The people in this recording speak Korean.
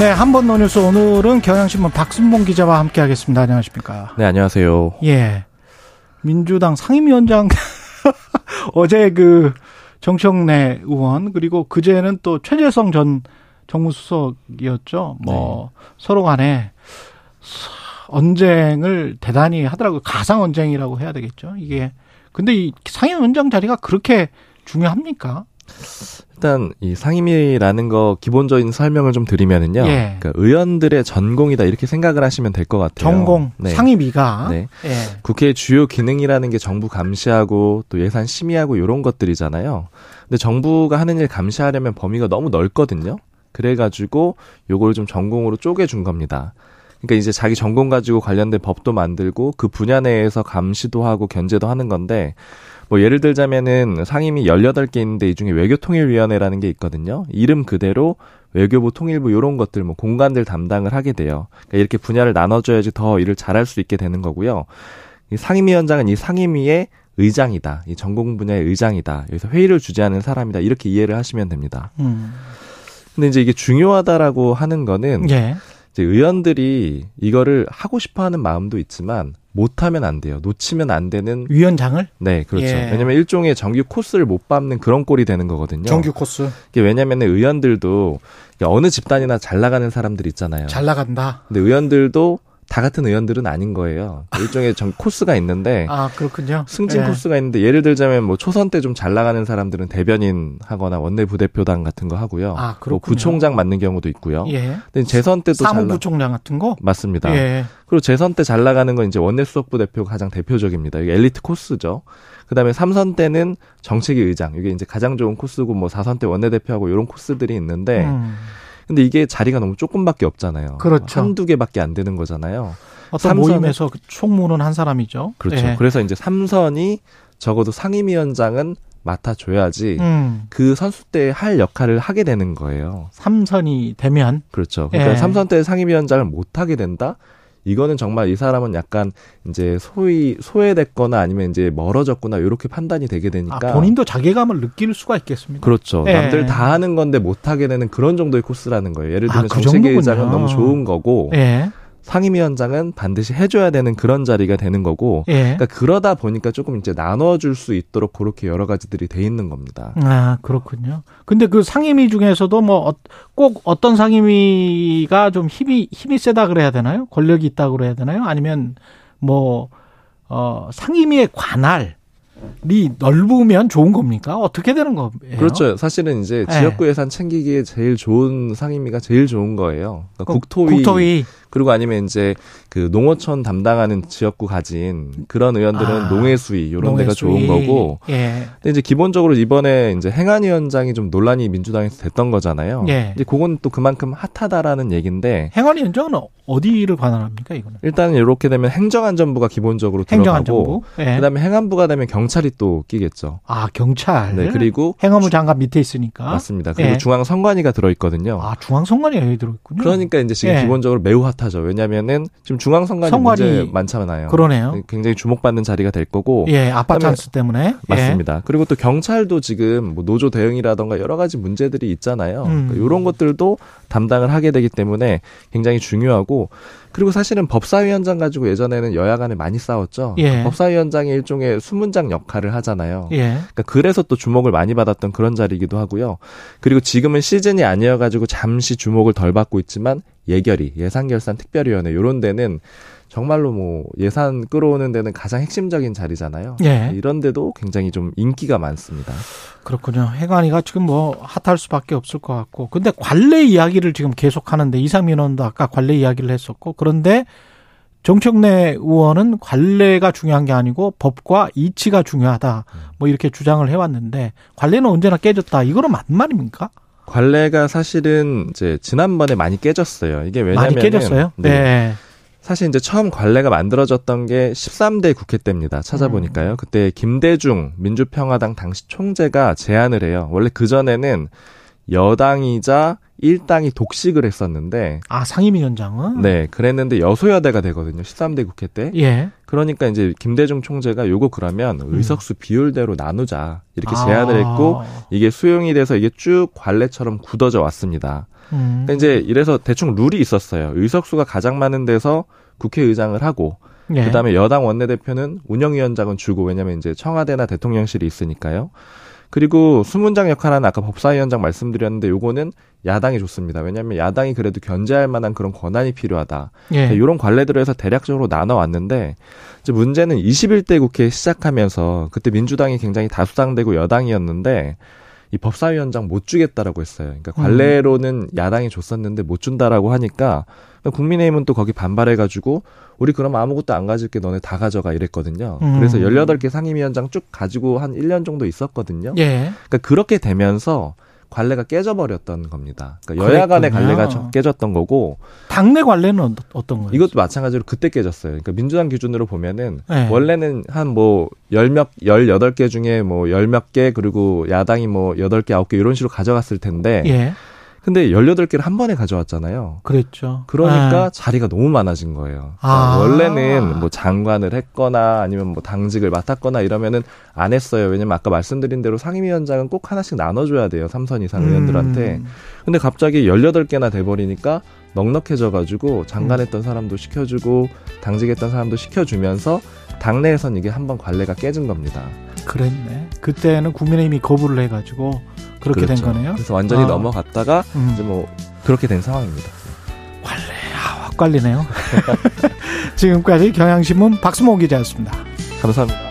네, 한번 노뉴스 오늘은 경향신문 박순봉 기자와 함께 하겠습니다. 안녕하십니까. 네, 안녕하세요. 예. 민주당 상임위원장 어제 그 정청래 의원 그리고 그제는 또 최재성 전 정무수석이었죠. 뭐 네. 서로 간에 언쟁을 대단히 하더라고요. 가상 언쟁이라고 해야 되겠죠. 이게 근데 이 상임위원장 자리가 그렇게 중요합니까? 일단 이 상임위라는 거 기본적인 설명을 좀 드리면은요. 예. 그러니까 의원들의 전공이다 이렇게 생각을 하시면 될 것 같아요. 전공 네. 상임위가 네. 예. 국회의 주요 기능이라는 게 정부 감시하고 또 예산 심의하고 이런 것들이잖아요. 근데 정부가 하는 일 감시하려면 범위가 너무 넓거든요. 그래가지고 요걸 좀 전공으로 쪼개준 겁니다. 그러니까 이제 자기 전공 가지고 관련된 법도 만들고 그 분야 내에서 감시도 하고 견제도 하는 건데 뭐 예를 들자면은 상임위 18개 있는데 이 중에 외교통일위원회라는 게 있거든요. 이름 그대로 외교부 통일부 요런 것들 뭐 공간들 담당을 하게 돼요. 그러니까 이렇게 분야를 나눠줘야지 더 일을 잘할 수 있게 되는 거고요. 이 상임위원장은 이 상임위의 의장이다. 이 전공 분야의 의장이다. 여기서 회의를 주재하는 사람이다. 이렇게 이해를 하시면 됩니다. 음. 근데 이제 이게 중요하다라고 하는 거는 예. 이제 의원들이 이거를 하고 싶어 하는 마음도 있지만 못하면 안 돼요. 놓치면 안 되는 위원장을? 네, 그렇죠. 예. 왜냐면 일종의 정규 코스를 못 밟는 그런 꼴이 되는 거거든요. 정규 코스. 이게 왜냐면 의원들도 어느 집단이나 잘 나가는 사람들 있잖아요. 잘 나간다. 근데 의원들도 다 같은 의원들은 아닌 거예요. 일종의 정 코스가 있는데 아 그렇군요. 승진 네. 코스가 있는데 예를 들자면 뭐 초선 때 좀 잘 나가는 사람들은 대변인 하거나 원내 부대표당 같은 거 하고요. 아 그렇군요. 부총장 맡는 경우도 있고요. 예. 근데 재선 때도 사무부총장 같은 거 맞습니다. 예. 그리고 재선 때 잘 나가는 건 이제 원내 수석부 대표가 가장 대표적입니다. 이게 엘리트 코스죠. 그다음에 삼선 때는 정책위 의장 이게 이제 가장 좋은 코스고 뭐 사선 때 원내 대표하고 이런 코스들이 있는데. 음. 근데 이게 자리가 너무 조금밖에 없잖아요. 그렇죠. 한두 개밖에 안 되는 거잖아요. 어떤 모임에서 그 총무는 한 사람이죠. 그렇죠. 네. 그래서 이제 삼선이 적어도 상임위원장은 맡아줘야지 음. 그 선수 때 할 역할을 하게 되는 거예요. 삼선이 되면 그렇죠. 그러니까 예. 삼선 때 상임위원장을 못 하게 된다. 이거는 정말 이 사람은 약간 이제 소위 소외됐거나 아니면 이제 멀어졌구나 이렇게 판단이 되게 되니까 아, 본인도 자괴감을 느낄 수가 있겠습니다. 그렇죠. 네. 남들 다 하는 건데 못 하게 되는 그런 정도의 코스라는 거예요. 예를 들면 아, 그 정책위의장은 너무 좋은 거고 네. 상임위원장은 반드시 해줘야 되는 그런 자리가 되는 거고, 예. 그러니까 그러다 보니까 조금 이제 나눠줄 수 있도록 그렇게 여러 가지들이 돼 있는 겁니다. 아 그렇군요. 근데 그 상임위 중에서도 뭐 꼭 어떤 상임위가 좀 힘이 힘이 세다 그래야 되나요? 권력이 있다 그래야 되나요? 아니면 뭐 어, 상임위의 관할 이 넓으면 좋은 겁니까? 어떻게 되는 거예요? 그렇죠. 사실은 이제 네. 지역구 예산 챙기기에 제일 좋은 상임위가 제일 좋은 거예요. 그러니까 그 국토위, 국토위, 그리고 아니면 이제 그 농어촌 담당하는 지역구 가진 그런 의원들은 아, 농해 수위 이런 데가 좋은 거고. 예. 근데 이제 기본적으로 이번에 이제 행안위원장이 좀 논란이 민주당에서 됐던 거잖아요. 예. 이제 그건 또 그만큼 핫하다라는 얘기인데. 행안위원장은 어디를 관할합니까 이거는? 일단 이렇게 되면 행정안전부가 기본적으로 행정안전부? 들어가고, 예. 그다음에 행안부가 되면 경찰이 또 끼겠죠. 아 경찰. 네 그리고 행안부 장관 밑에 있으니까. 맞습니다. 그리고 예. 중앙선관위가 들어있거든요. 아 중앙선관위가 여기 들어있군요. 그러니까 이제 지금 예. 기본적으로 매우 핫. 핫하죠. 왜냐면은 지금 중앙선관위 선관위 문제 많잖아요. 그러네요. 굉장히 주목받는 자리가 될 거고. 예, 아빠 찬스 때문에. 예. 맞습니다. 예. 그리고 또 경찰도 지금 뭐 노조 대응이라던가 여러 가지 문제들이 있잖아요. 음. 그러니까 이런 것들도 담당을 하게 되기 때문에 굉장히 중요하고 그리고 사실은 법사위원장 가지고 예전에는 여야 간에 많이 싸웠죠. 예. 그러니까 법사위원장이 일종의 수문장 역할을 하잖아요. 예. 그러니까 그래서 또 주목을 많이 받았던 그런 자리이기도 하고요. 그리고 지금은 시즌이 아니어가지고 잠시 주목을 덜 받고 있지만 예결위, 예산결산 특별위원회 요런 데는 정말로 뭐 예산 끌어오는 데는 가장 핵심적인 자리잖아요. 예. 이런 데도 굉장히 좀 인기가 많습니다. 그렇군요. 해관이가 지금 뭐 핫할 수밖에 없을 것 같고. 근데 관례 이야기를 지금 계속 하는데 이상민 의원도 아까 관례 이야기를 했었고 그런데 정청래 의원은 관례가 중요한 게 아니고 법과 이치가 중요하다. 뭐 이렇게 주장을 해왔는데 관례는 언제나 깨졌다. 이거는 맞는 말입니까? 관례가 사실은 이제 지난번에 많이 깨졌어요. 이게 왜냐면 많이 깨졌어요. 네. 네. 사실 이제 처음 관례가 만들어졌던 게 13대 국회 때입니다. 찾아보니까요. 그때 김대중 민주평화당 당시 총재가 제안을 해요. 원래 그 전에는 여당이자 일당이 독식을 했었는데 아, 상임위원장은? 네, 그랬는데 여소여대가 되거든요. 13대 국회 때. 예. 그러니까 이제 김대중 총재가 요거 그러면 의석수 비율대로 나누자 이렇게 아. 제안을 했고 이게 수용이 돼서 이게 쭉 관례처럼 굳어져 왔습니다. 음. 그러니까 이제 이래서 대충 룰이 있었어요. 의석수가 가장 많은 데서 국회의장을 하고 예. 그다음에 여당 원내대표는 운영위원장은 주고 왜냐면 이제 청와대나 대통령실이 있으니까요. 그리고 수문장 역할하는 아까 법사위원장 말씀드렸는데 요거는 야당이 좋습니다. 왜냐하면 야당이 그래도 견제할 만한 그런 권한이 필요하다. 예. 이런 관례들을 해서 대략적으로 나눠 왔는데 이제 문제는 21대 국회 시작하면서 그때 민주당이 굉장히 다수당되고 여당이었는데 이 법사위원장 못 주겠다라고 했어요. 그러니까 관례로는 야당이 줬었는데 못 준다라고 하니까 국민의힘은 또 거기 반발해가지고 우리 그럼 아무것도 안 가질게 너네 다 가져가 이랬거든요. 음. 그래서 18개 상임위원장 쭉 가지고 한 1년 정도 있었거든요. 예. 그러니까 그렇게 되면서 관례가 깨져버렸던 겁니다. 그러니까 여야 간의. 관례가 저- 깨졌던 거고 당내 관례는 어- 어떤 거예요? 이것도 마찬가지로 그때 깨졌어요. 그러니까 민주당 기준으로 보면은 네. 원래는 한 뭐 열몇 열여덟 개 중에 뭐 열 몇 개 그리고 야당이 뭐 여덟 개 아홉 개 이런 식으로 가져갔을 텐데 예. 근데 열여덟 개를 한 번에 가져왔잖아요. 그랬죠. 그러니까 아. 자리가 너무 많아진 거예요. 아. 그러니까 원래는 뭐 장관을 했거나 아니면 뭐 당직을 맡았거나 이러면은 안 했어요. 왜냐면 아까 말씀드린 대로 상임위원장은 꼭 하나씩 나눠줘야 돼요. 삼선 이상 의원들한테. 음. 근데 갑자기 18개나 돼버리니까 넉넉해져가지고 장관했던 사람도 시켜주고 당직했던 사람도 시켜주면서 당내에선 이게 한번 관례가 깨진 겁니다. 그랬네. 그때는 국민의힘이 거부를 해가지고 그렇게 된 그렇죠. 거네요. 그래서 완전히 아. 넘어갔다가 음. 이제 뭐 그렇게 된 상황입니다. 관례, 아, 확 관리네요. 지금까지 경향신문 박수모 기자였습니다. 감사합니다.